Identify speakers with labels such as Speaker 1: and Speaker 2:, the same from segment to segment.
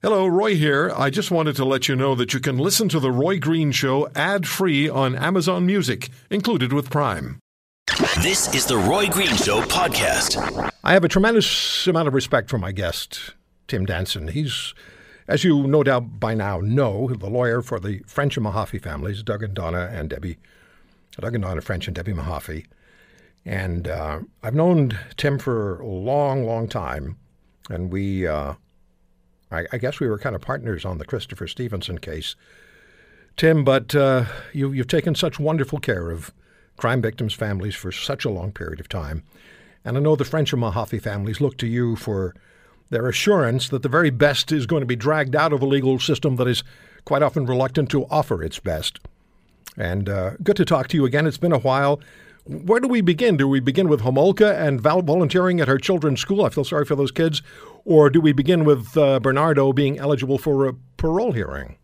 Speaker 1: Hello, Roy here. I just wanted to let you know that you can listen to The Roy Green Show ad free on Amazon Music, included with Prime.
Speaker 2: This is The Roy Green Show podcast.
Speaker 1: I have a tremendous amount of respect for my guest, Tim Danson. He's, as you no doubt by now know, the lawyer for the French and Mahaffey families, Doug and Donna and Debbie, Doug and Donna French and Debbie Mahaffey. And uh, I've known Tim for a long, long time. And we, uh, I, I, guess we were kind of partners on the Christopher Stephenson case. Tim, but uh, you, you've taken such wonderful care of crime victims' families for such a long period of time. And I know the French and Mahaffey families look to you for their assurance that the very best is going to be dragged out of a legal system that is quite often reluctant to offer its best. And uh, good to talk to you again. It's been a while. Where do we begin? Do we begin with Homolka and volunteering at her children's school? I feel sorry for those kids. Or do we begin with uh, Bernardo being eligible for a parole hearing?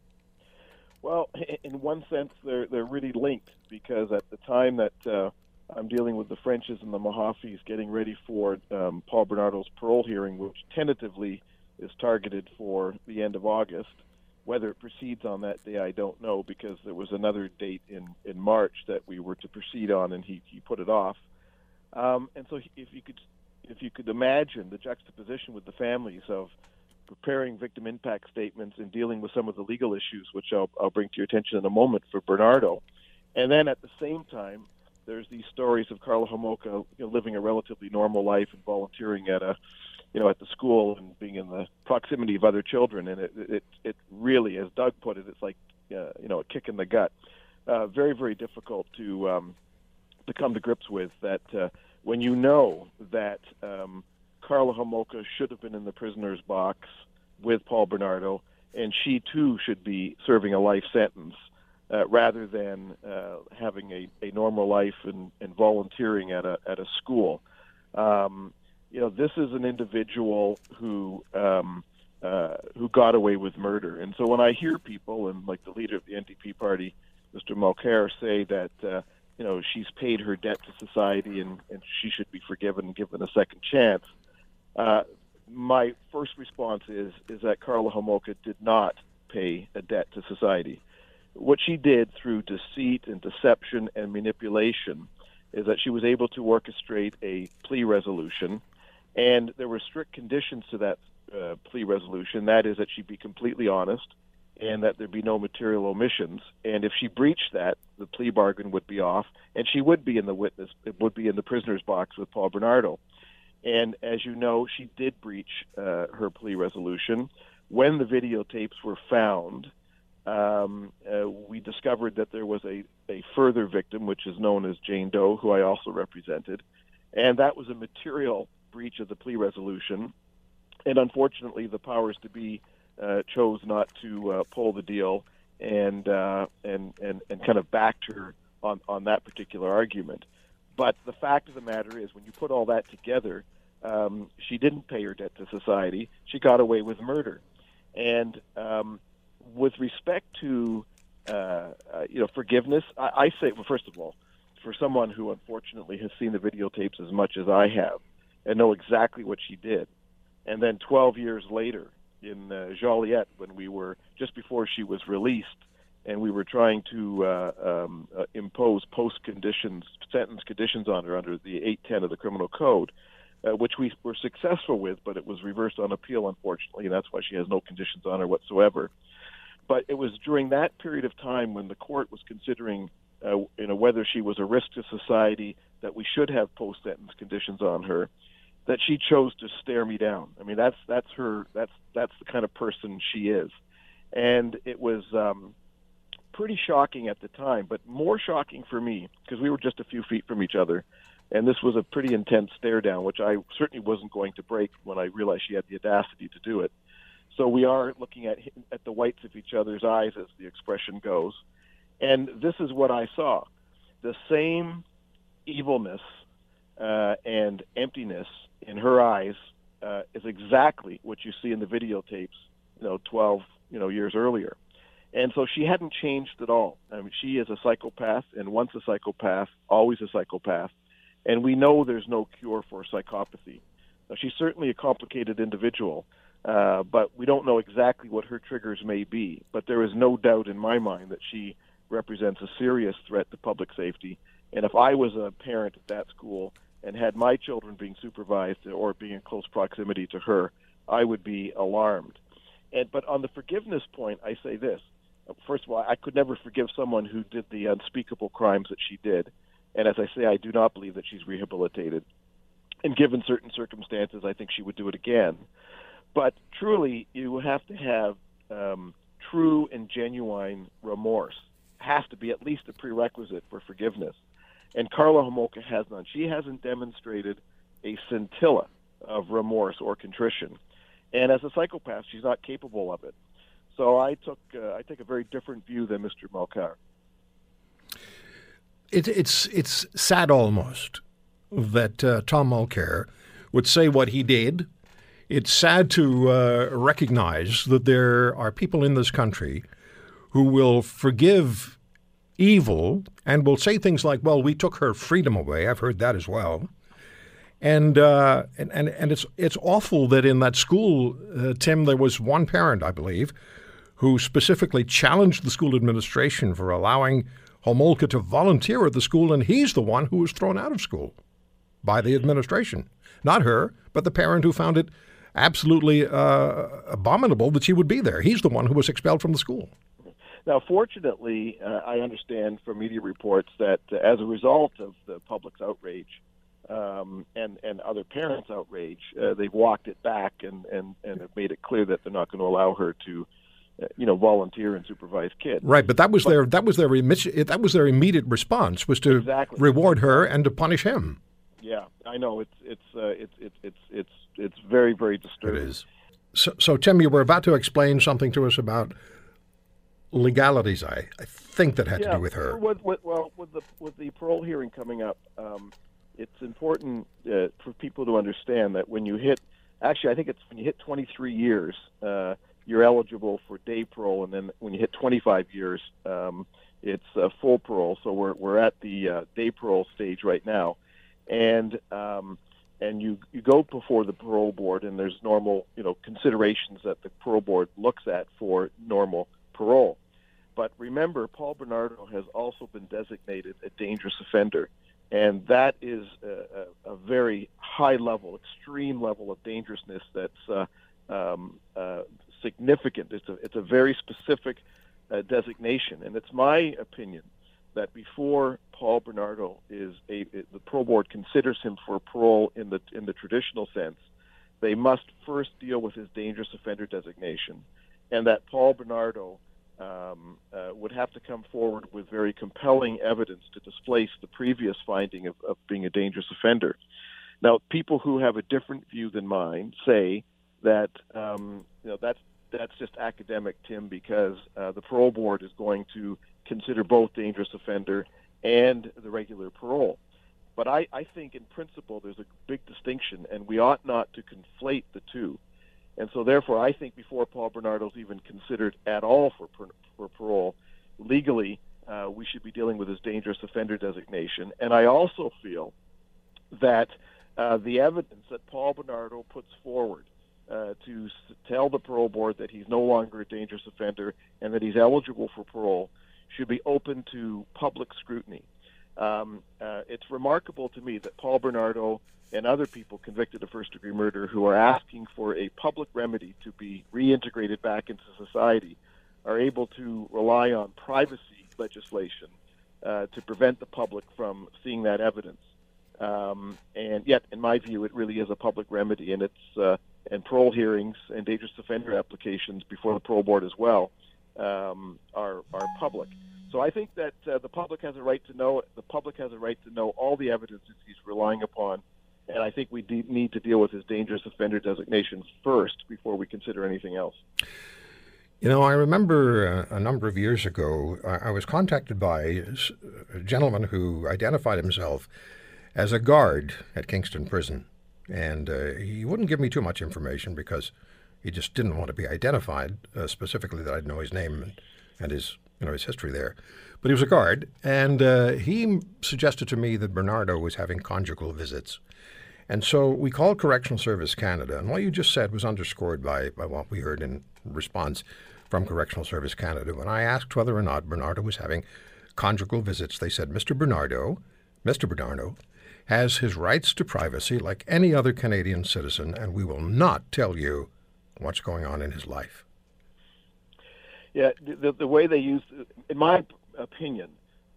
Speaker 3: Well, in one sense, they're they're really linked because at the time that uh, I'm dealing with the Frenches and the Mahaffeys getting ready for um, Paul Bernardo's parole hearing, which tentatively is targeted for the end of August. Whether it proceeds on that day, I don't know because there was another date in, in March that we were to proceed on, and he, he put it off. Um, and so, if you could if you could imagine the juxtaposition with the families of preparing victim impact statements and dealing with some of the legal issues, which I'll, I'll bring to your attention in a moment for Bernardo, and then at the same time, there's these stories of Karla Homolka you know, living a relatively normal life and volunteering at a you know, at the school and being in the proximity of other children, and it it it really, as Doug put it, it's like uh, you know a kick in the gut. Uh, very very difficult to um, to come to grips with that uh, when you know that um, Karla Homolka should have been in the prisoner's box with Paul Bernardo, and she too should be serving a life sentence. Uh, rather than uh, having a, a normal life and, and volunteering at a at a school, um, you know, this is an individual who um, uh, who got away with murder. And so when I hear people and like the leader of the NDP party, Mr. Mulcair, say that uh, you know she's paid her debt to society and, and she should be forgiven and given a second chance, uh, my first response is is that Karla Homolka did not pay a debt to society. What she did through deceit and deception and manipulation is that she was able to orchestrate a plea resolution and there were strict conditions to that uh, plea resolution. That is that she be completely honest and that there be no material omissions. And if she breached that, the plea bargain would be off, and she would be in the witness, it would be in the prisoner's box with Paul Bernardo. And as you know, she did breach uh, her plea resolution. When the videotapes were found, um, uh, we discovered that there was a, a further victim, which is known as Jane Doe, who I also represented, and that was a material breach of the plea resolution. And unfortunately, the powers to be uh, chose not to uh, pull the deal and, uh, and and and kind of backed her on on that particular argument. But the fact of the matter is, when you put all that together, um, she didn't pay her debt to society. She got away with murder. And um, with respect to uh, uh, you know forgiveness, I, I say, well, first of all, for someone who unfortunately has seen the videotapes as much as I have, and know exactly what she did. And then 12 years later, in uh, Joliette, when we were just before she was released, and we were trying to uh, um, uh, impose post conditions, sentence conditions on her under the 810 of the Criminal Code, uh, which we were successful with, but it was reversed on appeal, unfortunately, and that's why she has no conditions on her whatsoever. But it was during that period of time when the court was considering, uh, you know, whether she was a risk to society that we should have post sentence conditions on her that she chose to stare me down. I mean, that's that's her. That's that's the kind of person she is, and it was um, pretty shocking at the time. But more shocking for me because we were just a few feet from each other, and this was a pretty intense stare down, which I certainly wasn't going to break when I realized she had the audacity to do it. So we are looking at at the whites of each other's eyes, as the expression goes, and this is what I saw: the same evilness uh, and emptiness in her eyes uh, is exactly what you see in the videotapes, you know, 12, you know, years earlier. And so she hadn't changed at all. I mean, she is a psychopath, and once a psychopath, always a psychopath. And we know there's no cure for psychopathy. Now, she's certainly a complicated individual, Uh, but we don't know exactly what her triggers may be. But there is no doubt in my mind that she represents a serious threat to public safety. And if I was a parent at that school and had my children being supervised or being in close proximity to her, I would be alarmed. And but on the forgiveness point, I say this: first of all, I could never forgive someone who did the unspeakable crimes that she did. And as I say, I do not believe that she's rehabilitated. And given certain circumstances, I think she would do it again. But truly, you have to have um, true and genuine remorse. Has to be at least a prerequisite for forgiveness. And Karla Homolka has none. She hasn't demonstrated a scintilla of remorse or contrition. And as a psychopath, she's not capable of it. So I took uh, I take a very different view than Mr. Mulcair.
Speaker 1: It, it's it's sad almost that uh, Tom Mulcair would say what he did. It's sad to uh, recognize that there are people in this country who will forgive evil and will say things like, "Well, we took her freedom away." I've heard that as well. And, uh, and and and it's it's awful that in that school, uh, Tim, there was one parent, I believe, who specifically challenged the school administration for allowing Homolka to volunteer at the school, and he's the one who was thrown out of school by the administration. Not her, but the parent who found it absolutely uh, abominable that she would be there. He's the one who was expelled from the school.
Speaker 3: Now, fortunately, uh, I understand from media reports that uh, as a result of the public's outrage um, and and other parents' outrage, uh, they've walked it back and and and have made it clear that they're not going to allow her to uh, you know, volunteer and supervise kids.
Speaker 1: Right, but that was but, their that was their that was their immediate response was to
Speaker 3: exactly.
Speaker 1: reward her and to punish him.
Speaker 3: Yeah, I know it's it's uh, it's it's it's it's it's very very disturbing.
Speaker 1: It is. So, so Tim, you were about to explain something to us about legalities. I, I think that had
Speaker 3: yeah,
Speaker 1: to do with her.
Speaker 3: With, with, well, with the with the parole hearing coming up, um, it's important uh, for people to understand that when you hit, actually, I think it's when you hit 23 years. Uh, you're eligible for day parole, and then when you hit 25 years, um, it's uh, full parole. So we're we're at the uh, day parole stage right now, and um, and you you go before the parole board, and there's normal you know considerations that the parole board looks at for normal parole. But remember, Paul Bernardo has also been designated a dangerous offender, and that is a, a, a very high level, extreme level of dangerousness that's uh, um, uh, significant. It's a it's a very specific uh, designation, and it's my opinion that before Paul Bernardo is a the parole board considers him for parole in the in the traditional sense, they must first deal with his dangerous offender designation, and that Paul Bernardo um, uh, would have to come forward with very compelling evidence to displace the previous finding of, of being a dangerous offender. Now, people who have a different view than mine say that um, you know that's that's just academic, Tim, because uh, the parole board is going to consider both dangerous offender and the regular parole. But I, I think in principle there's a big distinction, and we ought not to conflate the two. And so, therefore, I think before Paul Bernardo's even considered at all for, for parole, legally, uh, we should be dealing with his dangerous offender designation. And I also feel that uh, the evidence that Paul Bernardo puts forward uh, to tell the parole board that he's no longer a dangerous offender and that he's eligible for parole should be open to public scrutiny. Um, uh, it's remarkable to me that Paul Bernardo and other people convicted of first degree murder who are asking for a public remedy to be reintegrated back into society are able to rely on privacy legislation uh, to prevent the public from seeing that evidence. Um, and yet, in my view, it really is a public remedy, and it's uh, and parole hearings and dangerous offender applications before the parole board as well um, are are public. So I think that uh, the public has a right to know. The public has a right to know all the evidence that he's relying upon, and I think we de- need to deal with his dangerous offender designation first before we consider anything else.
Speaker 1: You know, I remember a, uh, a number of years ago, I, I was contacted by a gentleman who identified himself as a guard at Kingston Prison. And uh, he wouldn't give me too much information because he just didn't want to be identified uh, specifically that I'd know his name and, and, his you know his history there. But he was a guard, and uh, he suggested to me that Bernardo was having conjugal visits, And so we called Correctional Service Canada, and what you just said was underscored by, by what we heard in response from Correctional Service Canada. When I asked whether or not Bernardo was having conjugal visits, they said, Mr. Bernardo, Mr. Bernardo, has his rights to privacy like any other Canadian citizen, and we will not tell you what's going on in his life.
Speaker 3: Yeah, the, the way they use, in my opinion,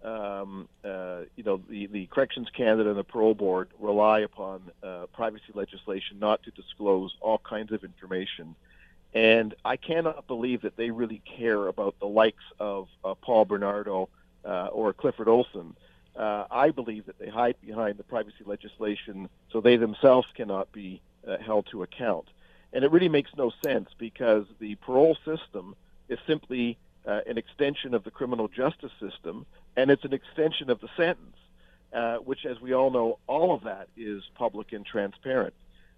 Speaker 3: um, uh, you know, the, the Corrections Canada and the Parole Board rely upon uh, privacy legislation not to disclose all kinds of information. And I cannot believe that they really care about the likes of uh, Paul Bernardo uh, or Clifford Olson uh, I believe that they hide behind the privacy legislation so they themselves cannot be uh, held to account. And it really makes no sense because the parole system is simply uh, an extension of the criminal justice system, and it's an extension of the sentence, uh, which, as we all know, all of that is public and transparent.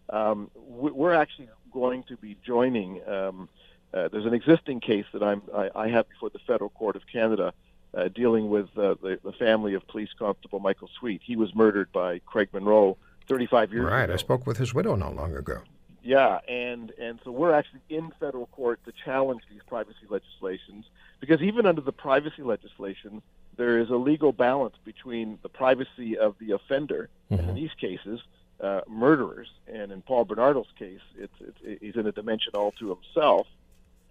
Speaker 3: Um, we're actually going to be joining. Um, uh, there's an existing case that I'm, I, I have before the Federal Court of Canada uh, dealing with uh, the, the family of Police Constable Michael Sweet. He was murdered by Craig Munro 35 years
Speaker 1: right.
Speaker 3: ago.
Speaker 1: Right. I spoke with his widow not long ago.
Speaker 3: Yeah, and and so we're actually in federal court to challenge these privacy legislations because even under the privacy legislation, there is a legal balance between the privacy of the offender, mm-hmm. and in these cases, uh, murderers, and in Paul Bernardo's case, it's, it's he's in a dimension all to himself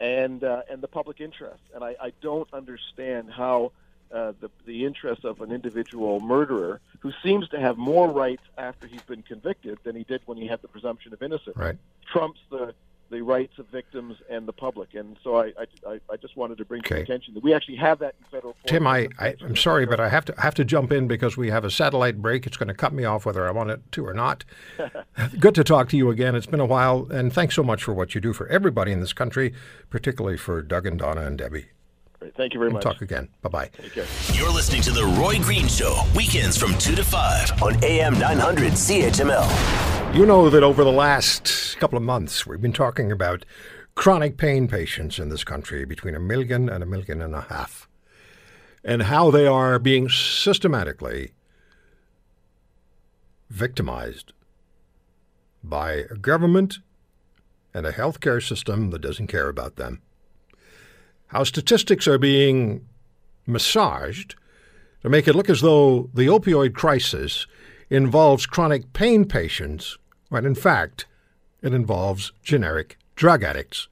Speaker 3: and uh, and the public interest. And I, I don't understand how uh, the the interest of an individual murderer who seems to have more rights after he's been convicted than he did when he had the presumption of innocence
Speaker 1: right.
Speaker 3: trumps the the rights of victims and the public. And so I, I, I just wanted to bring okay. to attention that we actually have that in federal court.
Speaker 1: Tim, I, I, am sorry, but I have to have to jump in because we have a satellite break. It's going to cut me off whether I want it to or not. Good to talk to you again. It's been a while, and thanks so much for what you do for everybody in this country, particularly for Doug and Donna and Debbie.
Speaker 3: Great. Thank you very
Speaker 1: we'll
Speaker 3: much.
Speaker 1: Talk again. Bye bye.
Speaker 3: Take care.
Speaker 2: You're listening to The Roy Green Show, weekends from 2 to 5 on AM 900 CHML.
Speaker 1: You know that over the last couple of months, we've been talking about chronic pain patients in this country, between a million and a million and a half, and how they are being systematically victimized by a government and a healthcare system that doesn't care about them how statistics are being massaged to make it look as though the opioid crisis involves chronic pain patients, when in fact it involves generic drug addicts.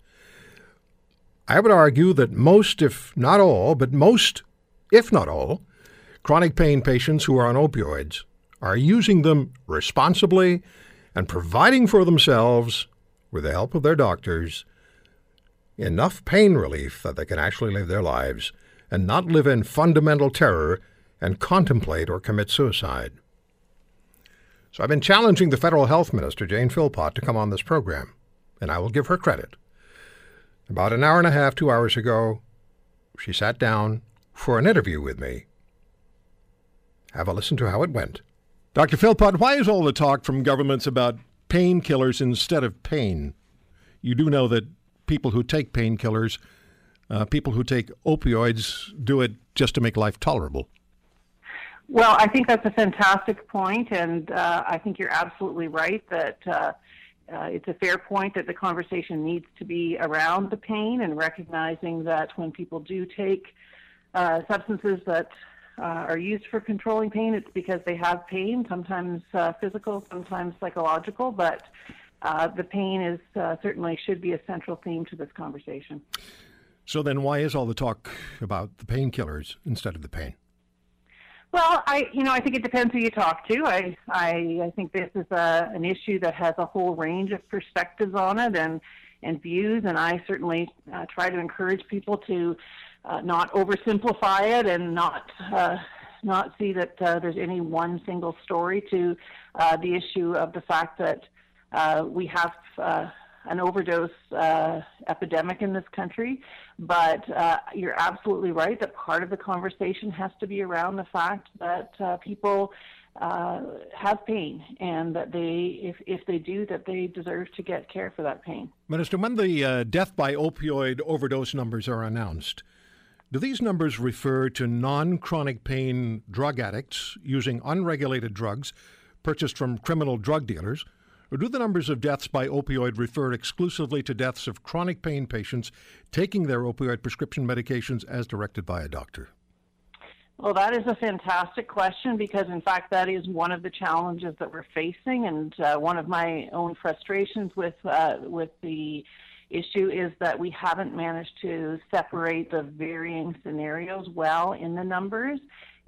Speaker 1: I would argue that most, if not all, but most, if not all, chronic pain patients who are on opioids are using them responsibly and providing for themselves, with the help of their doctors, enough pain relief that they can actually live their lives and not live in fundamental terror and contemplate or commit suicide. So I've been challenging the federal health minister, Jane Philpott, to come on this program, and I will give her credit. About an hour and a half, two hours ago, she sat down for an interview with me. Have a listen to how it went. Dr. Philpott, why is all the talk from governments about painkillers instead of pain? You do know that people who take painkillers, uh, people who take opioids, do it just to make life tolerable.
Speaker 4: Well, I think that's a fantastic point, and uh, I think you're absolutely right that uh, uh, it's a fair point that the conversation needs to be around the pain and recognizing that when people do take uh, substances that uh, are used for controlling pain, it's because they have pain, sometimes physical, sometimes psychological, but uh, the pain is uh, certainly should be a central theme to this conversation.
Speaker 1: So then, why is all the talk about the painkillers instead of the pain?
Speaker 4: Well, I you know I think it depends who you talk to. I I, I think this is a, an issue that has a whole range of perspectives on it and and views, and I certainly uh, try to encourage people to uh, not oversimplify it and not uh, not see that uh, there's any one single story to uh, the issue of the fact that uh, we have uh, an overdose uh, epidemic in this country, but uh, you're absolutely right that part of the conversation has to be around the fact that uh, people uh, have pain and that they, if, if they do, that they deserve to get care for that pain.
Speaker 1: Minister, when the death by opioid overdose numbers are announced, do these numbers refer to non chronic pain drug addicts using unregulated drugs purchased from criminal drug dealers? Or do the numbers of deaths by opioid refer exclusively to deaths of chronic pain patients taking their opioid prescription medications as directed by a doctor?
Speaker 4: Well, that is a fantastic question because, in fact, that is one of the challenges that we're facing, and uh, one of my own frustrations with uh, with the issue is that we haven't managed to separate the varying scenarios well in the numbers,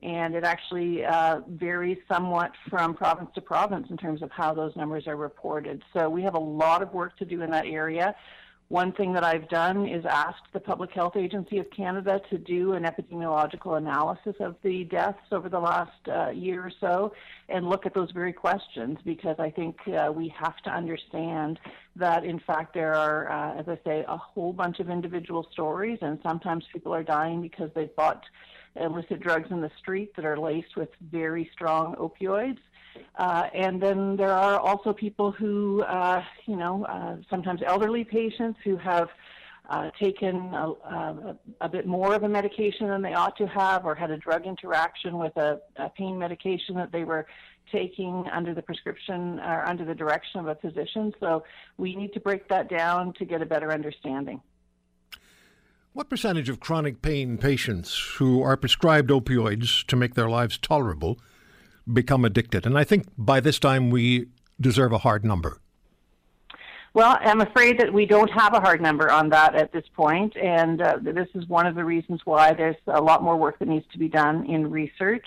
Speaker 4: and it actually uh, varies somewhat from province to province in terms of how those numbers are reported. So we have a lot of work to do in that area. One thing that I've done is asked the Public Health Agency of Canada to do an epidemiological analysis of the deaths over the last uh, year or so and look at those very questions because I think uh, we have to understand that, in fact, there are, uh, as I say, a whole bunch of individual stories, and sometimes people are dying because they've bought illicit drugs in the street that are laced with very strong opioids. Uh, and then there are also people who, uh, you know, uh, sometimes elderly patients who have uh, taken a, a, a, bit more of a medication than they ought to have, or had a drug interaction with a, a pain medication that they were taking under the prescription or under the direction of a physician. So we need to break that down to get a better understanding.
Speaker 1: What percentage of chronic pain patients who are prescribed opioids to make their lives tolerable become addicted? And I think by this time we deserve a hard number.
Speaker 4: Well, I'm afraid that we don't have a hard number on that at this point, and uh, this is one of the reasons why there's a lot more work that needs to be done in research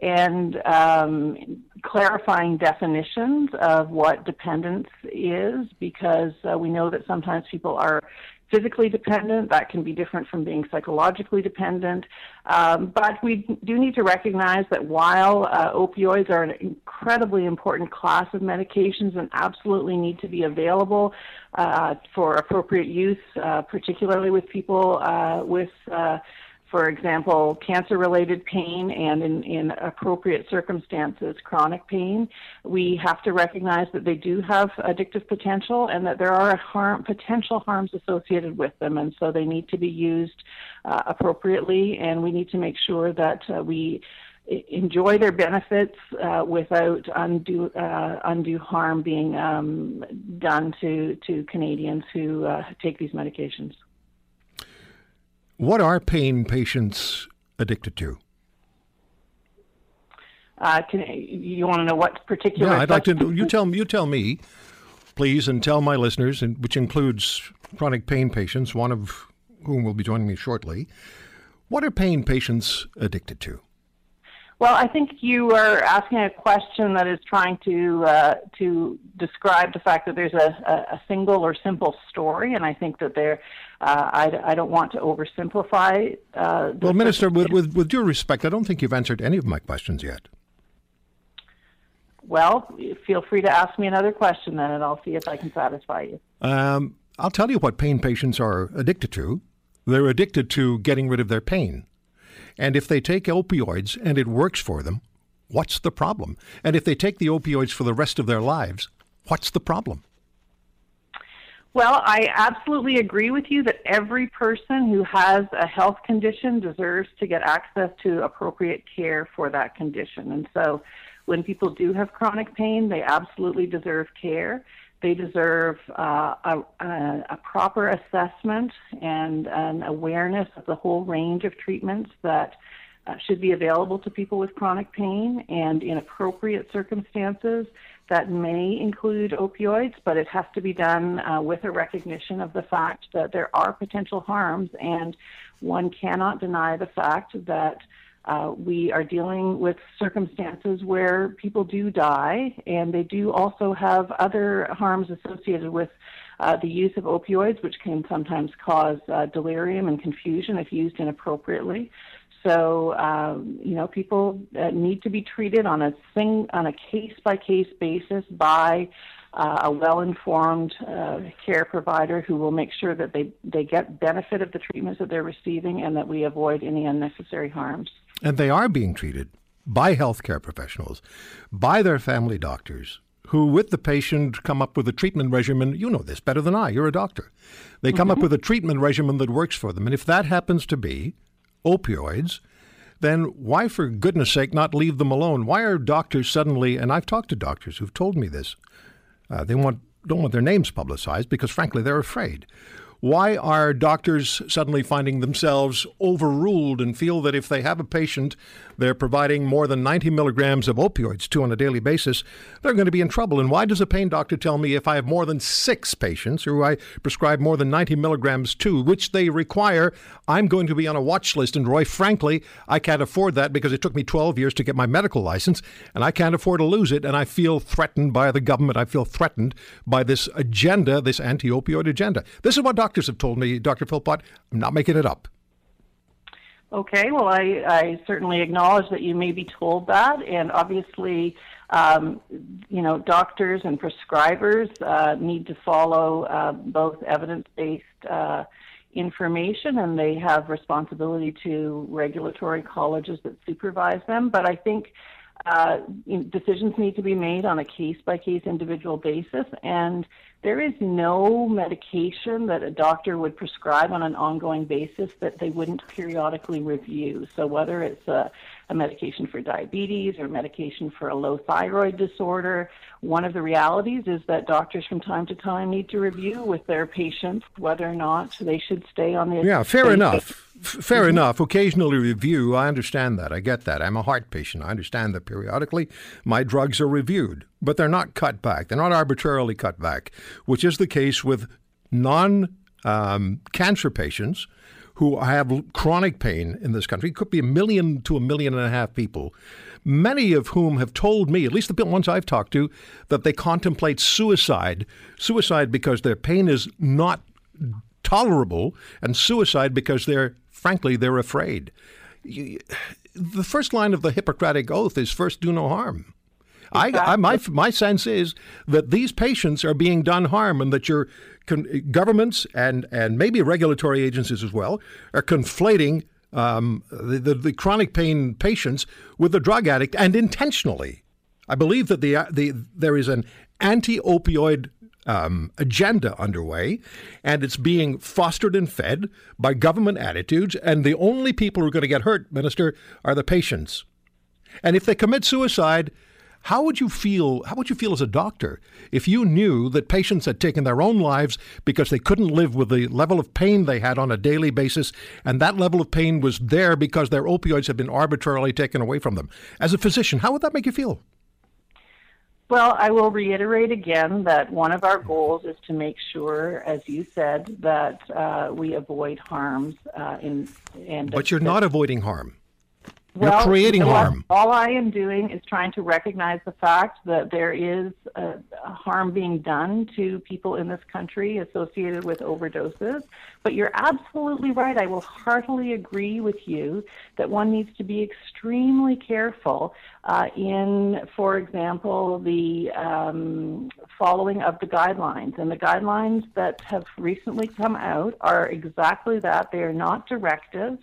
Speaker 4: and um, clarifying definitions of what dependence is, because uh, we know that sometimes people are physically dependent. That can be different from being psychologically dependent. Um, but we do need to recognize that while uh, opioids are an incredibly important class of medications and absolutely need to be available uh, for appropriate use, uh, particularly with people uh, with uh, for example, cancer related pain and in, in, appropriate circumstances, chronic pain, we have to recognize that they do have addictive potential and that there are harm, potential harms associated with them. And so they need to be used uh, appropriately, and we need to make sure that uh, we enjoy their benefits uh, without undue uh, undue harm being um, done to to Canadians who uh, take these medications.
Speaker 1: What are pain patients addicted to?
Speaker 4: Uh, can, you want to know what particular?
Speaker 1: Yeah, I'd like to. You tell me. You tell me, please, and tell my listeners, and which includes chronic pain patients, one of whom will be joining me shortly. What are pain patients addicted to?
Speaker 4: Well, I think you are asking a question that is trying to uh, to describe the fact that there's a, a, single or simple story, and I think that there, uh, I, I don't want to oversimplify. Uh,
Speaker 1: well, Minister, with, with with due respect, I don't think you've answered any of my questions yet.
Speaker 4: Well, feel free to ask me another question then, and I'll see if I can satisfy you.
Speaker 1: Um, I'll tell you what pain patients are addicted to. They're addicted to getting rid of their pain. And if they take opioids and it works for them, what's the problem? And if they take the opioids for the rest of their lives, what's the problem?
Speaker 4: Well, I absolutely agree with you that every person who has a health condition deserves to get access to appropriate care for that condition. And so when people do have chronic pain, they absolutely deserve care. They deserve uh, a, a, a, proper assessment and an awareness of the whole range of treatments that uh, should be available to people with chronic pain and in appropriate circumstances that may include opioids, but it has to be done uh, with a recognition of the fact that there are potential harms, and one cannot deny the fact that uh, we are dealing with circumstances where people do die, and they do also have other harms associated with uh, the use of opioids, which can sometimes cause uh, delirium and confusion if used inappropriately. So, um, you know, people uh, need to be treated on a thing on a case by case basis by uh, a well-informed uh, care provider who will make sure that they, they get benefit of the treatments that they're receiving and that we avoid any unnecessary harms.
Speaker 1: And they are being treated by healthcare professionals, by their family doctors, who, with the patient, come up with a treatment regimen. You know this better than I. You're a doctor. They come mm-hmm. up with a treatment regimen that works for them. And if that happens to be opioids, then why, for goodness sake, not leave them alone? Why are doctors suddenly, and I've talked to doctors who've told me this, uh, they want, don't want their names publicized because, frankly, they're afraid. Why are doctors suddenly finding themselves overruled and feel that if they have a patient they're providing more than 90 milligrams of opioids to on a daily basis, they're going to be in trouble? And why does a pain doctor tell me if I have more than six patients who I prescribe more than 90 milligrams to, which they require, I'm going to be on a watch list? And Roy, frankly, I can't afford that because it took me 12 years to get my medical license and I can't afford to lose it. And I feel threatened by the government. I feel threatened by this agenda, this anti opioid agenda. This is what doctors have told me, Dr. Philpott. I'm not making it up.
Speaker 4: Okay, well, I, I certainly acknowledge that you may be told that, and obviously, um, you know, doctors and prescribers uh, need to follow uh, both evidence-based uh, information, and they have responsibility to regulatory colleges that supervise them. But I think uh, decisions need to be made on a case by case individual basis, and there is no medication that a doctor would prescribe on an ongoing basis that they wouldn't periodically review. So, whether it's a, a medication for diabetes or medication for a low thyroid disorder, one of the realities is that doctors from time to time need to review with their patients whether or not they should stay on the.
Speaker 1: Yeah, fair enough fair mm-hmm. enough. Occasionally review. I understand that. I get that. I'm a heart patient. I understand that periodically my drugs are reviewed, but they're not cut back. They're not arbitrarily cut back, which is the case with non um, cancer patients who have chronic pain in this country. It could be a million to a million and a half people, many of whom have told me, at least the ones I've talked to, that they contemplate suicide. Suicide because their pain is not tolerable, and suicide because they're frankly, they're afraid. The first line of the Hippocratic Oath is first do no harm. Exactly. I, I, my, my sense is that these patients are being done harm and that your con- governments and, and maybe regulatory agencies as well are conflating um, the, the, the, chronic pain patients with the drug addict and intentionally. I believe that the, the, there is an anti opioid um, agenda underway, and it's being fostered and fed by government attitudes. And the only people who are going to get hurt, Minister, are the patients. And if they commit suicide, how would you feel? How would you feel as a doctor if you knew that patients had taken their own lives because they couldn't live with the level of pain they had on a daily basis, and that level of pain was there because their opioids had been arbitrarily taken away from them? As a physician, how would that make you feel?
Speaker 4: Well, I will reiterate again that one of our goals is to make sure, as you said, that uh, we avoid harms uh, in. And
Speaker 1: but you're not avoiding harm.
Speaker 4: Well,
Speaker 1: You're creating
Speaker 4: you know
Speaker 1: harm.
Speaker 4: All I am doing is trying to recognize the fact that there is harm being done to people in this country associated with overdoses. But you're absolutely right. I will heartily agree with you that one needs to be extremely careful uh, in, for example, the um, following of the guidelines. And the guidelines that have recently come out are exactly that. They are not directives.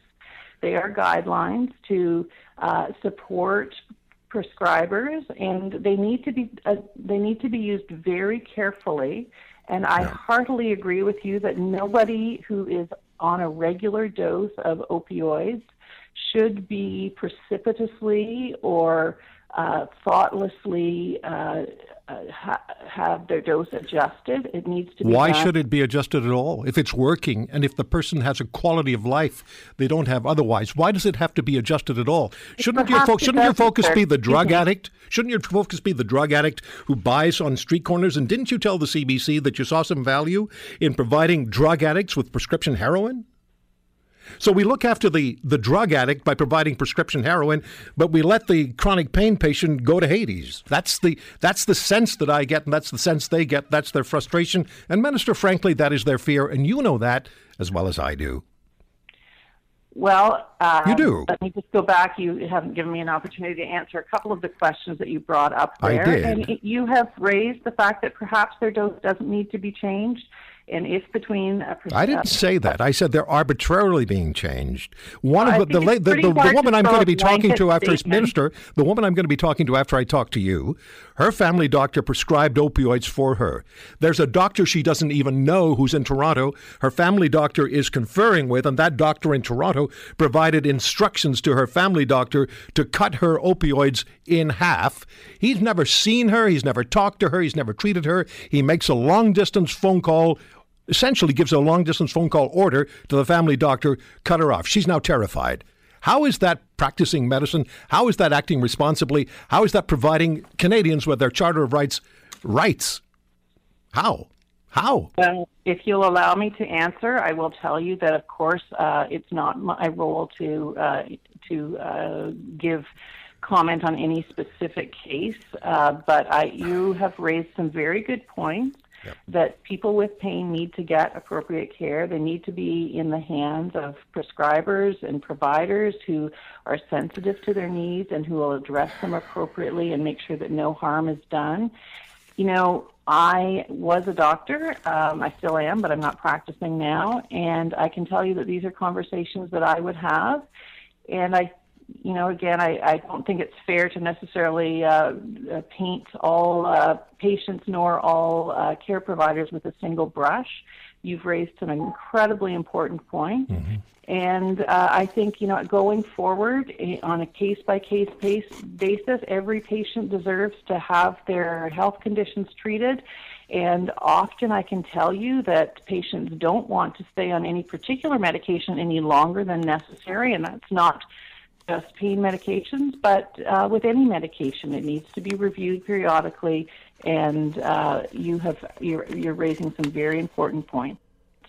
Speaker 4: They are guidelines to uh, support prescribers, and they need to be uh, they need to be used very carefully. And I yeah. heartily agree with you that nobody who is on a regular dose of opioids should be precipitously or uh, thoughtlessly uh, uh, ha- have their dose adjusted. It needs to be.
Speaker 1: Why
Speaker 4: done.
Speaker 1: should it be adjusted at all? If it's working and if the person has a quality of life they don't have otherwise, why does it have to be adjusted at all? Shouldn't your fo- shouldn't your focus be the drug addict? Shouldn't your focus be the drug addict who buys on street corners? And didn't you tell the CBC that you saw some value in providing drug addicts with prescription heroin? So we look after the, the drug addict by providing prescription heroin, but we let the chronic pain patient go to Hades. That's the that's the sense that I get, and that's the sense they get. That's their frustration. And Minister, frankly, that is their fear, and you know that as well as I do.
Speaker 4: Well, um,
Speaker 1: you do.
Speaker 4: Let me just go back. You haven't given me an opportunity to answer a couple of the questions that you brought up there.
Speaker 1: I did.
Speaker 4: And you have raised the fact that perhaps their dose doesn't need to be changed and if between a
Speaker 1: I didn't say that. I said they're arbitrarily being changed. One of the the, the, the, the woman I'm going to be talking to after statement. minister, the woman I'm going to be talking to after I talk to you, Her family doctor prescribed opioids for her. There's a doctor she doesn't even know who's in Toronto. Her family doctor is conferring with, and that doctor in Toronto provided instructions to her family doctor to cut her opioids in half. He's never seen her, he's never talked to her, he's never treated her. He makes a long distance phone call essentially gives a long distance phone call order to the family doctor, cut her off. She's now terrified. How is that practicing medicine? How is that acting responsibly? How is that providing Canadians with their Charter of Rights rights? How? How?
Speaker 4: Well, if you'll allow me to answer, I will tell you that, of course, uh, it's not my role to uh, to uh, give comment on any specific case. Uh, but I, you have raised some very good points that people with pain need to get appropriate care. They need to be in the hands of prescribers and providers who are sensitive to their needs and who will address them appropriately and make sure that no harm is done. You know, I was a doctor. Um, I still am, but I'm not practicing now. And I can tell you that these are conversations that I would have. And I you know, again, I, I don't think it's fair to necessarily uh, paint all uh, patients nor all uh, care providers with a single brush. You've raised some incredibly important points. Mm-hmm. And uh, I think, you know, going forward eh, on a case by case basis, every patient deserves to have their health conditions treated. And often I can tell you that patients don't want to stay on any particular medication any longer than necessary, and that's not just pain medications, but uh, with any medication, it needs to be reviewed periodically. And uh, you have you're, you're raising some very important points.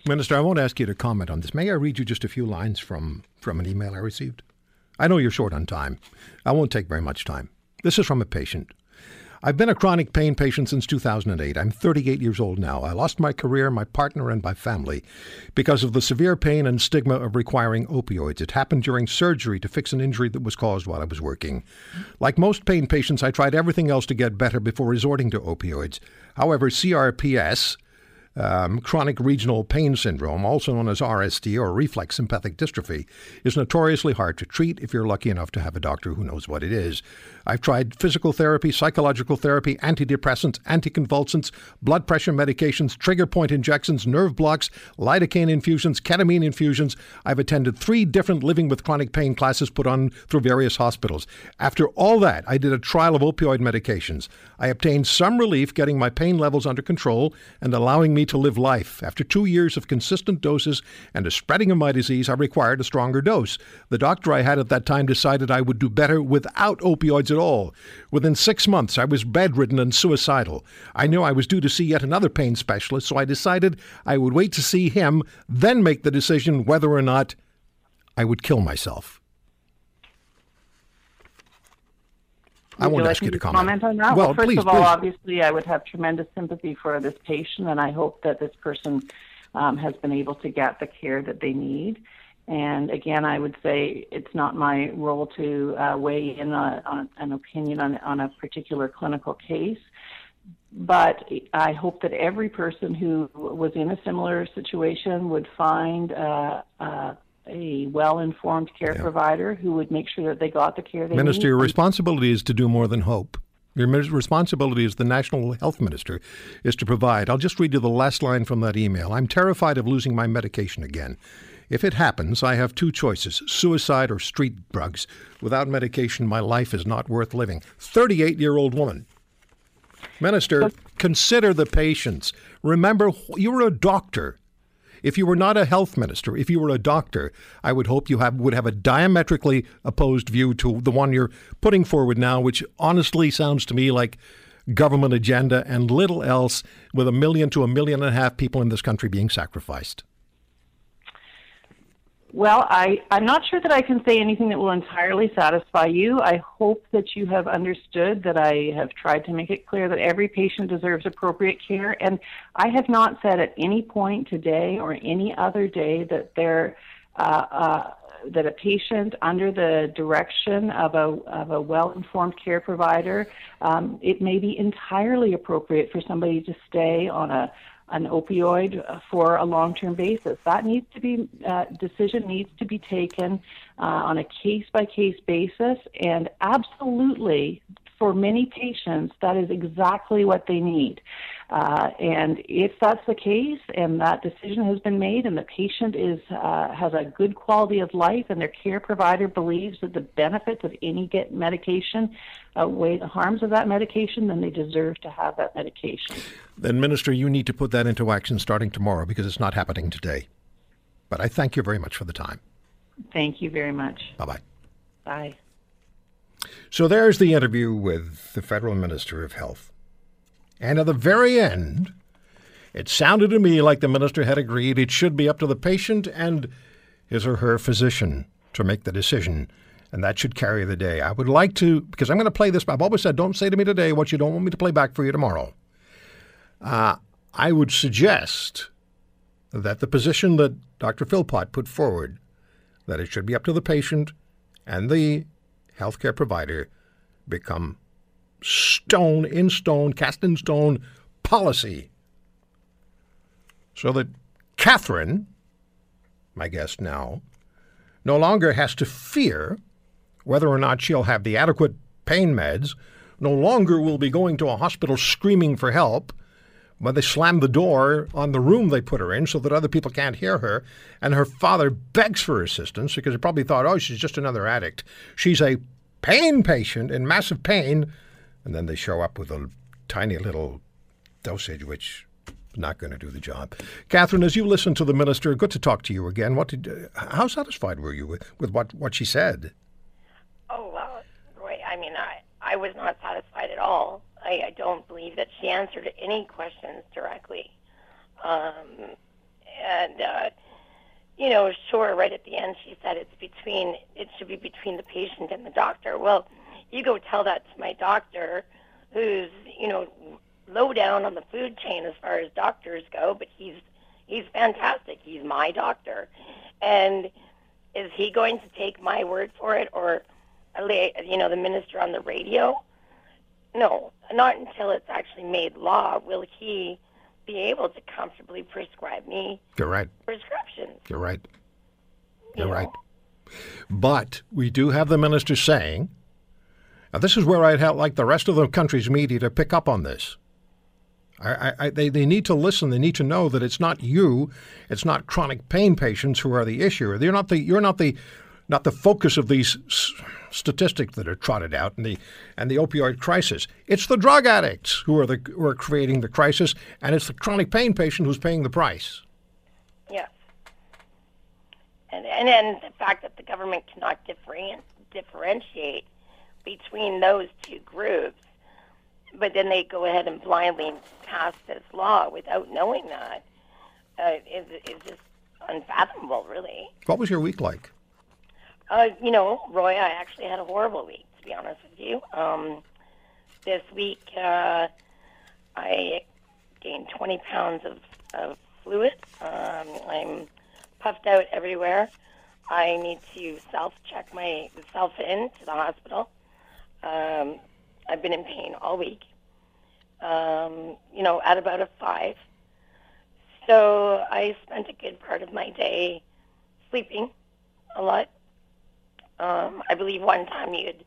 Speaker 1: Minister, I won't ask you to comment on this. May I read you just a few lines from, from an email I received? I know you're short on time. I won't take very much time. This is from a patient. I've been a chronic pain patient since 2008. I'm 38 years old now. I lost my career, my partner, and my family because of the severe pain and stigma of requiring opioids. It happened during surgery to fix an injury that was caused while I was working. Like most pain patients, I tried everything else to get better before resorting to opioids. However, CRPS, um, chronic regional pain syndrome, also known as RSD or reflex sympathetic dystrophy, is notoriously hard to treat if you're lucky enough to have a doctor who knows what it is. I've tried physical therapy, psychological therapy, antidepressants, anticonvulsants, blood pressure medications, trigger point injections, nerve blocks, lidocaine infusions, ketamine infusions. I've attended three different living with chronic pain classes put on through various hospitals. After all that, I did a trial of opioid medications. I obtained some relief getting my pain levels under control and allowing me to live life. After two years of consistent doses and a spreading of my disease, I required a stronger dose. The doctor I had at that time decided I would do better without opioids at all. Within six months, I was bedridden and suicidal. I knew I was due to see yet another pain specialist, so I decided I would wait to see him, then make the decision whether or not I would kill myself. I won't ask you to comment.
Speaker 4: comment on that. Well, well first please, of all, please. obviously, I would have tremendous sympathy for this patient, and I hope that this person um, has been able to get the care that they need. And again, I would say it's not my role to uh, weigh in on, on, an opinion on, on a particular clinical case. But I hope that every person who was in a similar situation would find uh, uh, a well-informed care yeah. provider who would make sure that they got the care they
Speaker 1: Minister,
Speaker 4: need.
Speaker 1: your responsibility is to do more than hope. Your responsibility as the National Health Minister is to provide. I'll just read you the last line from that email. I'm terrified of losing my medication again. If it happens, I have two choices suicide or street drugs. Without medication, my life is not worth living. 38 year old woman. Minister, consider the patients. Remember, you're a doctor. If you were not a health minister, if you were a doctor, I would hope you have, would have a diametrically opposed view to the one you're putting forward now, which honestly sounds to me like government agenda and little else, with a million to a million and a half people in this country being sacrificed.
Speaker 4: Well, I, I'm not sure that I can say anything that will entirely satisfy you. I hope that you have understood that I have tried to make it clear that every patient deserves appropriate care. And I have not said at any point today or any other day that there, uh, uh, that a patient under the direction of a, of a well-informed care provider, um, it may be entirely appropriate for somebody to stay on a an opioid for a long-term basis. That needs to be uh, decision needs to be taken uh, on a case-by-case basis, and absolutely for many patients, that is exactly what they need. Uh, and if that's the case, and that decision has been made, and the patient is uh, has a good quality of life, and their care provider believes that the benefits of any get medication outweigh the harms of that medication, then they deserve to have that medication.
Speaker 1: Then, Minister, you need to put that into action starting tomorrow because it's not happening today. But I thank you very much for the time.
Speaker 4: Thank you very much.
Speaker 1: Bye bye.
Speaker 4: Bye.
Speaker 1: So there's the interview with the federal minister of health. And at the very end, it sounded to me like the minister had agreed it should be up to the patient and his or her physician to make the decision. And that should carry the day. I would like to, because I'm going to play this. I've always said, don't say to me today what you don't want me to play back for you tomorrow. Uh, I would suggest that the position that Dr. Philpott put forward, that it should be up to the patient and the healthcare provider, become stone in stone, cast in stone policy. So that Catherine, my guest now, no longer has to fear whether or not she'll have the adequate pain meds, no longer will be going to a hospital screaming for help when they slam the door on the room they put her in so that other people can't hear her, and her father begs for assistance because he probably thought, oh, she's just another addict. She's a pain patient in massive pain and then they show up with a tiny little dosage, which not going to do the job. Catherine, as you listen to the minister, good to talk to you again. What did, how satisfied were you with, with what, what she said?
Speaker 5: Oh, well, Roy, I mean, I, I was not satisfied at all. I, I don't believe that she answered any questions directly. Um, and, uh, you know, sure, right at the end, she said it's between, it should be between the patient and the doctor. Well, you go tell that to my doctor, who's you know low down on the food chain as far as doctors go, but he's he's fantastic. He's my doctor, and is he going to take my word for it, or you know the minister on the radio? No, not until it's actually made law will he be able to comfortably prescribe me.
Speaker 1: You're right.
Speaker 5: Prescriptions.
Speaker 1: You're right. You're you right. But we do have the minister saying now, this is where I'd like the rest of the country's media to pick up on this. I, I, they, they need to listen. They need to know that it's not you, it's not chronic pain patients who are the issue. You're not the you're not the not the focus of these statistics that are trotted out and the and the opioid crisis. It's the drug addicts who are the who are creating the crisis, and it's the chronic pain patient who's paying the price.
Speaker 5: Yes, and and, and the fact that the government cannot differentiate between those two groups, but then they go ahead and blindly pass this law without knowing that uh, is is just unfathomable, really.
Speaker 1: What was your week like?
Speaker 5: Uh, you know, Roy, I actually had a horrible week, to be honest with you. Um, this week, uh, I gained 20 pounds of, of fluid. Um, I'm puffed out everywhere. I need to self check myself in to the hospital. Um, I've been in pain all week. Um, you know, at about a five. So I spent a good part of my day sleeping a lot. Um, I believe one time you had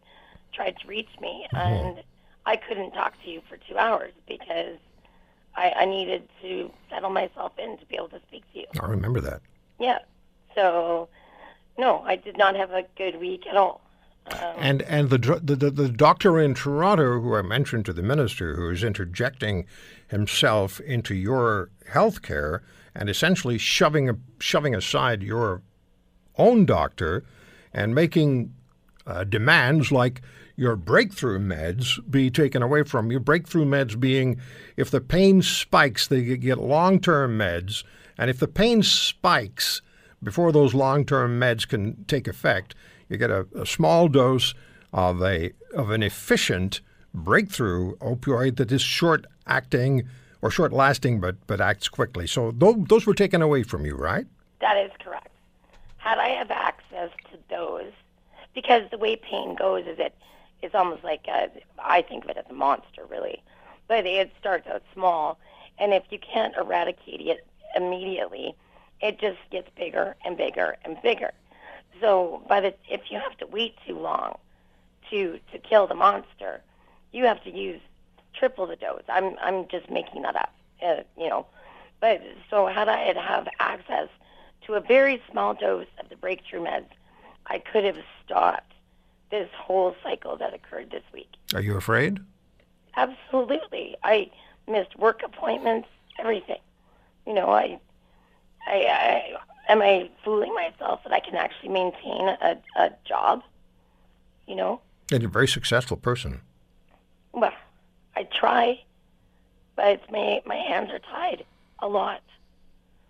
Speaker 5: tried to reach me, mm-hmm. and I couldn't talk to you for two hours because I, I needed to settle myself in to be able to speak to you.
Speaker 1: I remember that.
Speaker 5: Yeah. So, no, I did not have a good week at all.
Speaker 1: Um, and and the, the, the the doctor in Toronto who I mentioned to the minister who is interjecting himself into your health care and essentially shoving shoving aside your own doctor and making uh, demands like your breakthrough meds be taken away from you. Breakthrough meds being if the pain spikes, they get long term meds. And if the pain spikes before those long term meds can take effect, you get a, a small dose of a of an efficient breakthrough opioid that is short acting or short lasting but but acts quickly. So those, those were taken away from you, right?
Speaker 5: That is correct. Had I have access to those, because the way pain goes is it it's almost like a, I think of it as a monster, really. But it starts out small, and if you can't eradicate it immediately, it just gets bigger and bigger and bigger. So by the if you have to wait too long to to kill the monster, you have to use triple the dose. I'm I'm just making that up, uh, you know. But so had I had have access to a very small dose of the breakthrough meds, I could have stopped this whole cycle that occurred this week.
Speaker 1: Are you afraid?
Speaker 5: Absolutely. I missed work appointments, everything. You know, I, I, I am I fooling myself that I can actually maintain a, a job? You know?
Speaker 1: And you're a very successful person.
Speaker 5: Well, I try, but my my hands are tied a lot.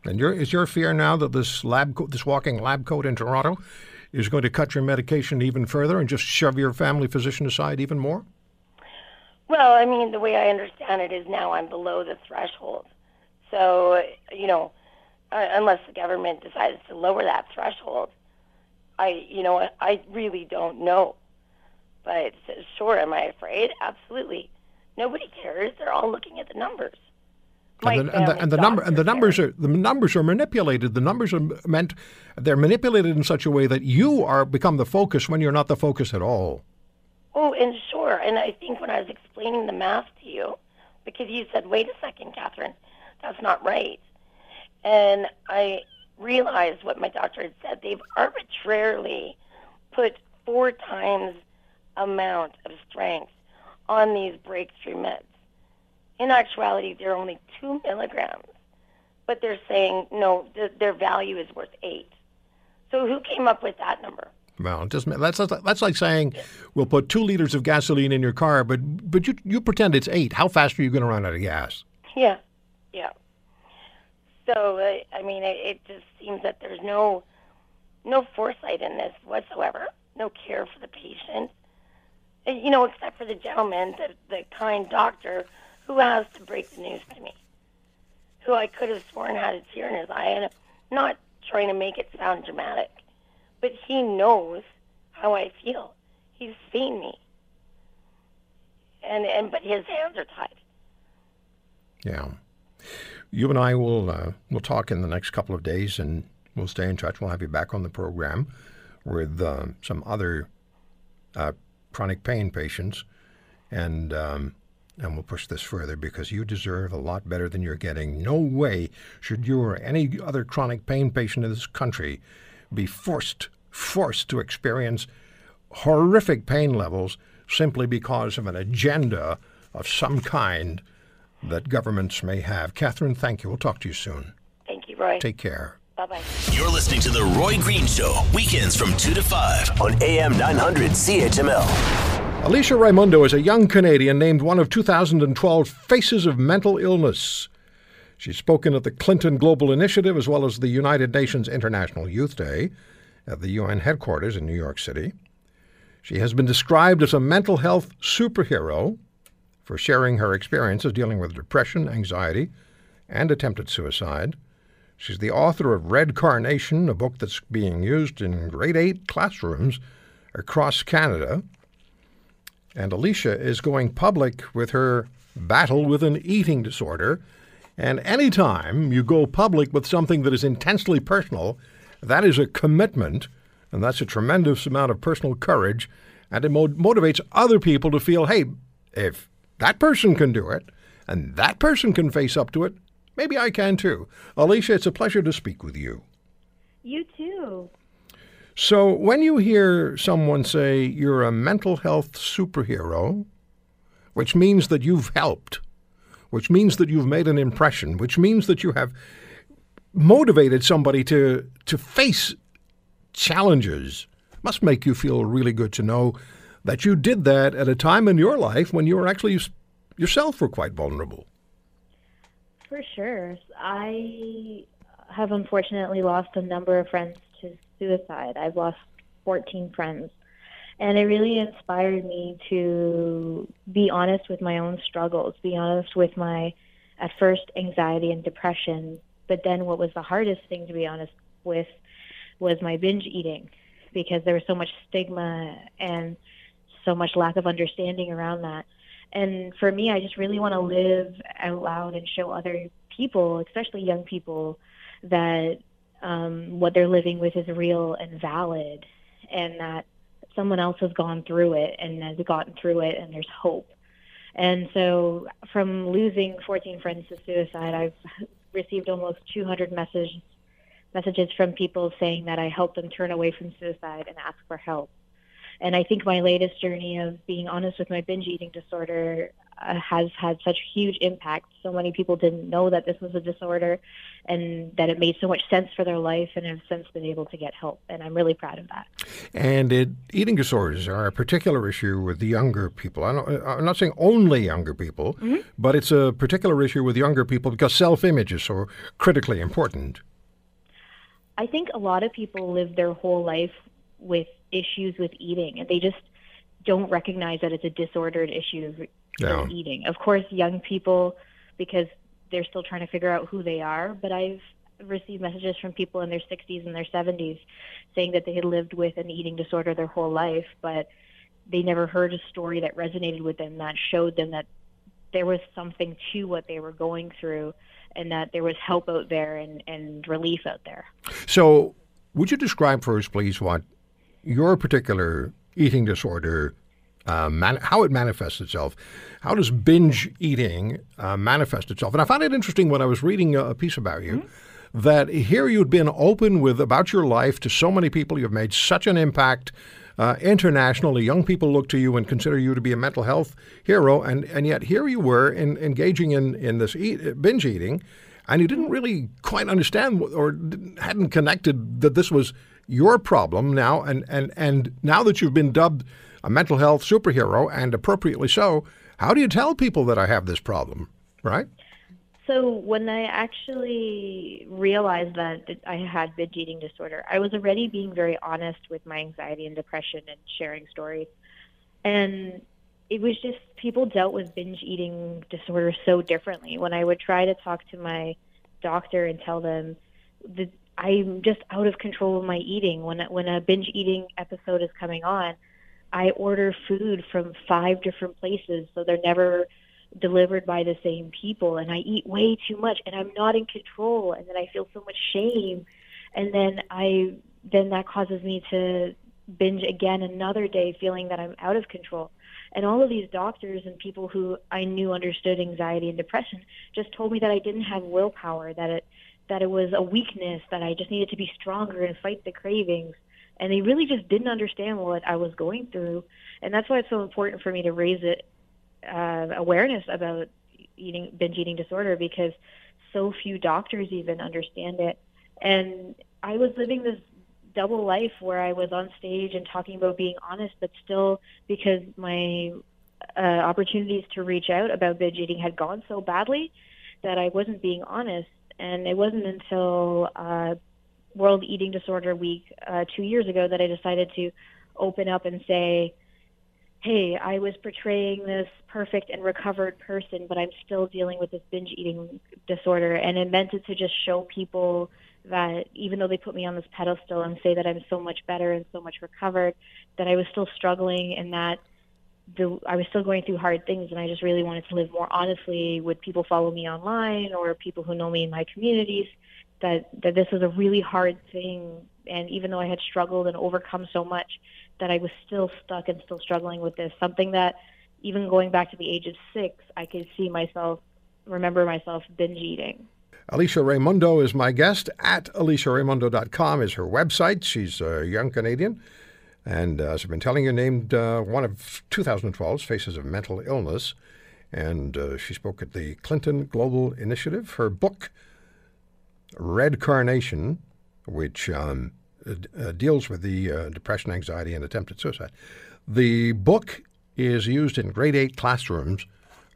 Speaker 1: And your, is your fear now that this lab co- this walking lab coat in Toronto is going to cut your medication even further and just shove your family physician aside even more?
Speaker 5: Well, I mean, the way I understand it is now I'm below the threshold. So, you know, uh, unless the government decides to lower that threshold, I, you know, I really don't know. But sure, am I afraid? Absolutely. Nobody cares. They're all looking at the numbers.
Speaker 1: And the, and the, and the number and the numbers are the numbers are manipulated. The numbers are meant they're manipulated in such a way that you are become the focus when you're not the focus at all.
Speaker 5: Oh, and sure. And I think when I was explaining the math to you, because you said, wait a second, Catherine, that's not right. And I realized what my doctor had said. They've arbitrarily put four times amount of strength on these breakthrough meds. In actuality, they're only two milligrams, but they're saying, no, th- their value is worth eight. So who came up with that number?
Speaker 1: Well, it doesn't. That's that's like saying we'll put two liters of gasoline in your car, but but you you pretend it's eight. How fast are you going to run out of gas?
Speaker 5: Yeah, yeah. So I mean, it, it just seems that there's no no foresight in this whatsoever. No care for the patient. You know, except for the gentleman, the the kind doctor who has to break the news to me, who I could have sworn had a tear in his eye, and I'm not trying to make it sound dramatic, but he knows how I feel. He's seen me, and and but his hands are tied.
Speaker 1: Yeah. You and I will uh, we'll talk in the next couple of days, and we'll stay in touch. We'll have you back on the program with uh, some other uh, chronic pain patients, and um, and we'll push this further because you deserve a lot better than you're getting. No way should you or any other chronic pain patient in this country be forced forced to experience horrific pain levels simply because of an agenda of some kind that governments may have. Catherine, thank you. We'll talk to you soon.
Speaker 5: Thank you, Roy.
Speaker 1: Take care.
Speaker 5: Bye bye.
Speaker 2: You're listening to The Roy Green Show, weekends from 2 to 5 on AM 900 CHML.
Speaker 1: Alicia Raimundo is a young Canadian named one of 2012 Faces of Mental Illness. She's spoken at the Clinton Global Initiative as well as the United Nations International Youth Day at the UN headquarters in New York City. She has been described as a mental health superhero for sharing her experiences dealing with depression, anxiety, and attempted suicide. She's the author of Red Carnation, a book that's being used in grade 8 classrooms across Canada. And Alicia is going public with her battle with an eating disorder. And anytime you go public with something that is intensely personal, that is a commitment, and that's a tremendous amount of personal courage, and it mo- motivates other people to feel, hey, if that person can do it, and that person can face up to it, maybe I can too. Alicia, it's a pleasure to speak with you.
Speaker 6: You too.
Speaker 1: So, when you hear someone say you're a mental health superhero, which means that you've helped, which means that you've made an impression, which means that you have motivated somebody to to face challenges, must make you feel really good to know that you did that at a time in your life when you were actually yourself were quite vulnerable.
Speaker 6: For sure. I have unfortunately lost a number of friends to suicide. I've lost 14 friends. And it really inspired me to be honest with my own struggles, be honest with my, at first, anxiety and depression. But then what was the hardest thing to be honest with was my binge eating because there was so much stigma and so much lack of understanding around that. And for me, I just really want to live out loud and show other people, especially young people, that um, what they're living with is real and valid, and that someone else has gone through it and has gotten through it, and there's hope. And so, from losing 14 friends to suicide, I've received almost 200 messages messages from people saying that I helped them turn away from suicide and ask for help. And I think my latest journey of being honest with my binge eating disorder uh, has had such huge impact. So many people didn't know that this was a disorder and that it made so much sense for their life and have since been able to get help. And I'm really proud of that.
Speaker 1: And it, eating disorders are a particular issue with the younger people. I am not saying only younger people, mm-hmm. but it's a particular issue with younger people because self image is so critically important.
Speaker 6: I think a lot of people live their whole life with issues with eating, and they just don't recognize that it's a disordered issue of eating. Of course, young people, because they're still trying to figure out who they are, but I've received messages from people in their 60s and their 70s saying that they had lived with an eating disorder their whole life, but they never heard a story that resonated with them that showed them that there was something to what they were going through and that there was help out there and, and relief out there.
Speaker 1: So, would you describe for us, please, what your particular eating disorder, uh, man- how it manifests itself? How does binge eating uh, manifest itself? And I found it interesting when I was reading a, piece about you. Mm-hmm. That here you'd been open with about your life to so many people. You've made such an impact uh, internationally, young people look to you and consider you to be a mental health hero, and, and yet here you were in, engaging in, in this eat, binge eating, and you didn't really quite understand or hadn't connected that this was your problem now, and, and, and now that you've been dubbed a mental health superhero, and appropriately so, how do you tell people that I have this problem, right?
Speaker 6: So when I actually realized that I had binge eating disorder, I was already being very honest with my anxiety and depression and sharing stories. And it was just people dealt with binge eating disorder so differently. When I would try to talk to my doctor and tell them that I'm just out of control of my eating, when when a binge eating episode is coming on, I order food from five different places, so they're never delivered by the same people and I eat way too much and I'm not in control and then I feel so much shame and then I then that causes me to binge again another day feeling that I'm out of control. And all of these doctors and people who I knew understood anxiety and depression just told me that I didn't have willpower, that it that it was a weakness, that I just needed to be stronger and fight the cravings. And they really just didn't understand what I was going through. And that's why it's so important for me to raise it uh, awareness about eating binge eating disorder because so few doctors even understand it. And I was living this double life where I was on stage and talking about being honest, but still because my uh, opportunities to reach out about binge eating had gone so badly that I wasn't being honest. And it wasn't until uh, World Eating Disorder Week uh, two years ago that I decided to open up and say, hey, I was portraying this perfect and recovered person, but I'm still dealing with this binge eating disorder. And it meant it to just show people that even though they put me on this pedestal and say that I'm so much better and so much recovered, that I was still struggling and that the, I was still going through hard things. And I just really wanted to live more honestly with people follow me online or people who know me in my communities. That, that this was a really hard thing and even though I had struggled and overcome so much, that I was still stuck and still struggling with this. Something that even going back to the age of six, I could see myself, remember myself binge eating.
Speaker 1: Alicia Raimundo is my guest. At AliciaRaimundo.com is her website. She's a young Canadian. And uh, as I've been telling you, named uh, one of 2012's Faces of Mental Illness. And uh, she spoke at the Clinton Global Initiative. Her book, Red Carnation, which um, uh, deals with the uh, depression, anxiety, and attempted suicide. The book is used in grade eight classrooms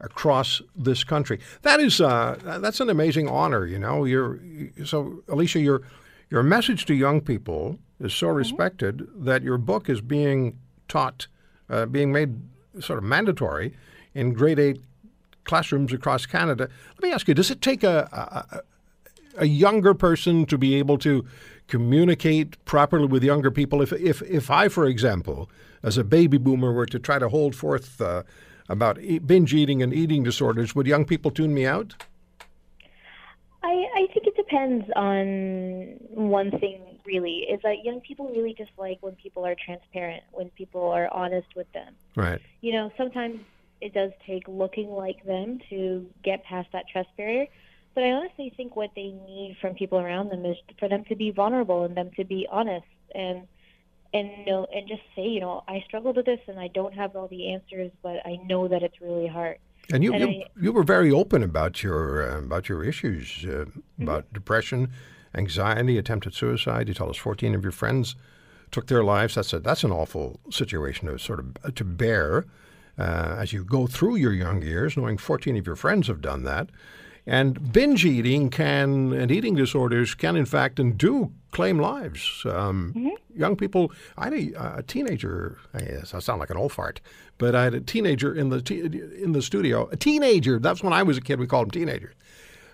Speaker 1: across this country. That is uh, that's an amazing honor. You know, you're so Alicia, your your message to young people is so mm-hmm. respected that your book is being taught, uh, being made sort of mandatory in grade eight classrooms across Canada. Let me ask you: Does it take a, a, a younger person to be able to communicate properly with younger people. If, if, if I, for example, as a baby boomer, were to try to hold forth uh, about e- binge eating and eating disorders, would young people tune me out?
Speaker 6: I, I think it depends on one thing, really, is that young people really dislike when people are transparent, when people are honest with them.
Speaker 1: Right.
Speaker 6: You know, sometimes it does take looking like them to get past that trust barrier. But I honestly think what they need from people around them is for them to be vulnerable and them to be honest and and know and just say, you know, I struggled with this and I don't have all the answers, but I know that it's really hard.
Speaker 1: And you
Speaker 6: And
Speaker 1: you,
Speaker 6: I-
Speaker 1: you were very open about your uh, about your issues, uh,
Speaker 6: Mm-hmm.
Speaker 1: about depression, anxiety, attempted suicide. You told us 14 of your friends took their lives. That's a that's an awful situation to sort of to bear uh, as you go through your young years, knowing 14 of your friends have done that. And binge eating can and eating disorders can in fact and do claim lives. Um, Young people, I had a, a teenager. Yes, I sound like an old fart, but I had a teenager in the t- in the studio. A teenager. That's when I was a kid. We called them teenagers.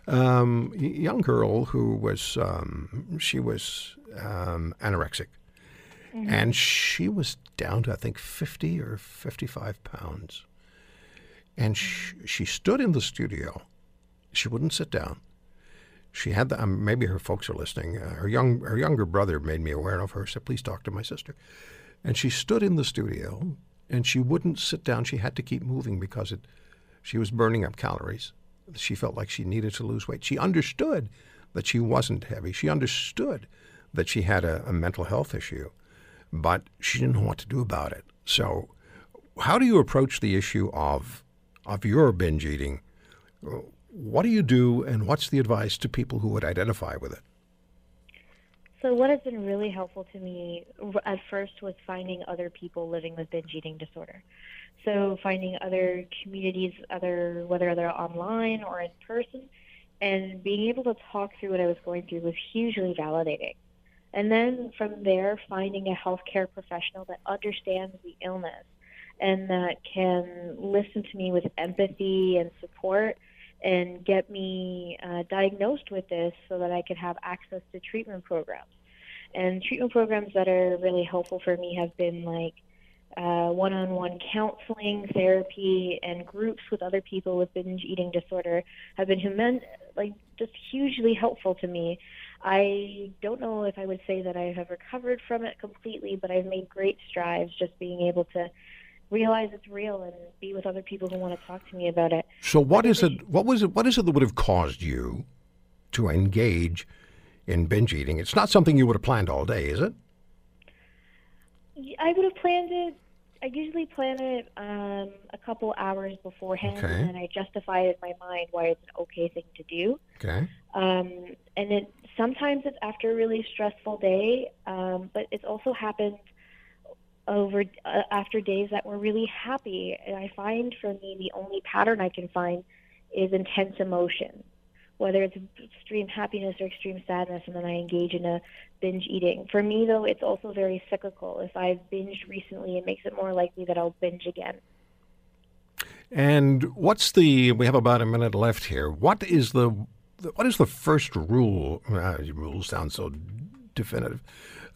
Speaker 1: Um, young girl who was um, she was um, anorexic, and she was down to I think fifty or fifty-five pounds. And she, she stood in the studio. She wouldn't sit down. She had the, um, maybe her folks are listening. Uh, her young her younger brother made me aware of her. Said, "Please talk to my sister." And she stood in the studio, and she wouldn't sit down. She had to keep moving because it, she was burning up calories. She felt like she needed to lose weight. She understood that she wasn't heavy. She understood that she had a, a mental health issue, but she didn't know what to do about it. So, how do you approach the issue of of your binge eating? What do you do, and what's the advice to people who would identify with it?
Speaker 6: So what has been really helpful to me at first was finding other people living with binge eating disorder. So finding other communities, other whether they're online or in person, and being able to talk through what I was going through was hugely validating. And then from there, finding a healthcare professional that understands the illness and that can listen to me with empathy and support and get me uh, diagnosed with this so that I could have access to treatment programs. And treatment programs that are really helpful for me have been like uh, one-on-one counseling, therapy, and groups with other people with binge eating disorder have been human, like just hugely helpful to me. I don't know if I would say that I have recovered from it completely, but I've made great strides just being able to realize it's real and be with other people who want to talk to me about it.
Speaker 1: So, what is it? What was it? What is it that would have caused you to engage in binge eating? It's not something you would have planned all day, is it?
Speaker 6: I would have planned it. I usually plan it um, a couple hours beforehand,
Speaker 1: Okay.
Speaker 6: and I justify it in my mind why it's an okay thing to do.
Speaker 1: Okay.
Speaker 6: Um, and it sometimes it's after a really stressful day, um, but it's also happened over uh, after days that were really happy. And I find for me the only pattern I can find is intense emotion, whether it's extreme happiness or extreme sadness, and then I engage in a binge eating. For me, though, it's also very cyclical. If I've binged recently, it makes it more likely that I'll binge again.
Speaker 1: And what's the? We have about a minute left here. What is the? What is the first rule? Uh, rules sound so definitive.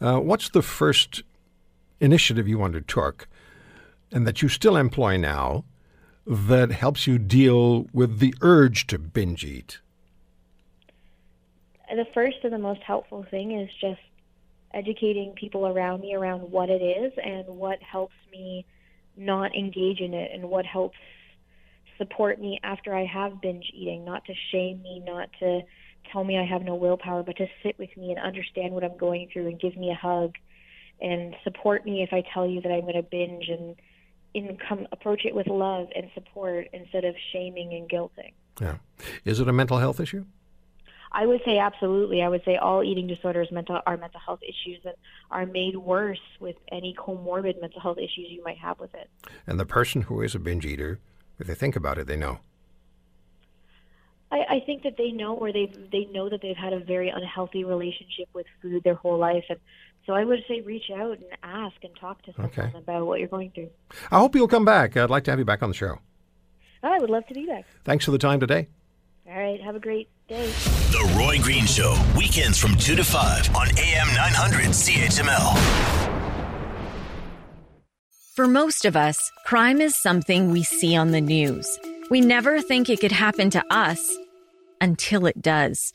Speaker 1: Uh, what's the first initiative you undertook, and that you still employ now, that helps you deal with the urge to binge eat?
Speaker 6: The first and the most helpful thing is just educating people around me around what it is and what helps me not engage in it and what helps support me after I have binge eating, not to shame me, not to tell me I have no willpower, but to sit with me and understand what I'm going through and give me a hug and support me if I tell you that I'm going to binge and come approach it with love and support instead of shaming and guilting.
Speaker 1: Yeah. Is it a mental health issue?
Speaker 6: I would say absolutely. I would say all eating disorders mental are mental health issues and are made worse with any comorbid mental health issues you might have with it.
Speaker 1: And the person who is a binge eater, if they think about it, they know.
Speaker 6: I, I think that they know or they they know that they've had a very unhealthy relationship with food their whole life and so I would say reach out and ask and talk to someone
Speaker 1: Okay.
Speaker 6: about what you're going through.
Speaker 1: I hope you'll come back. I'd like to have you back on the show.
Speaker 6: Oh, I would love to be back.
Speaker 1: Thanks for the time today.
Speaker 6: All right, have a great day.
Speaker 2: The Roy Green Show, weekends from 2 to 5 on AM 900 CHML.
Speaker 7: For most of us, crime is something we see on the news. We never think it could happen to us until it does.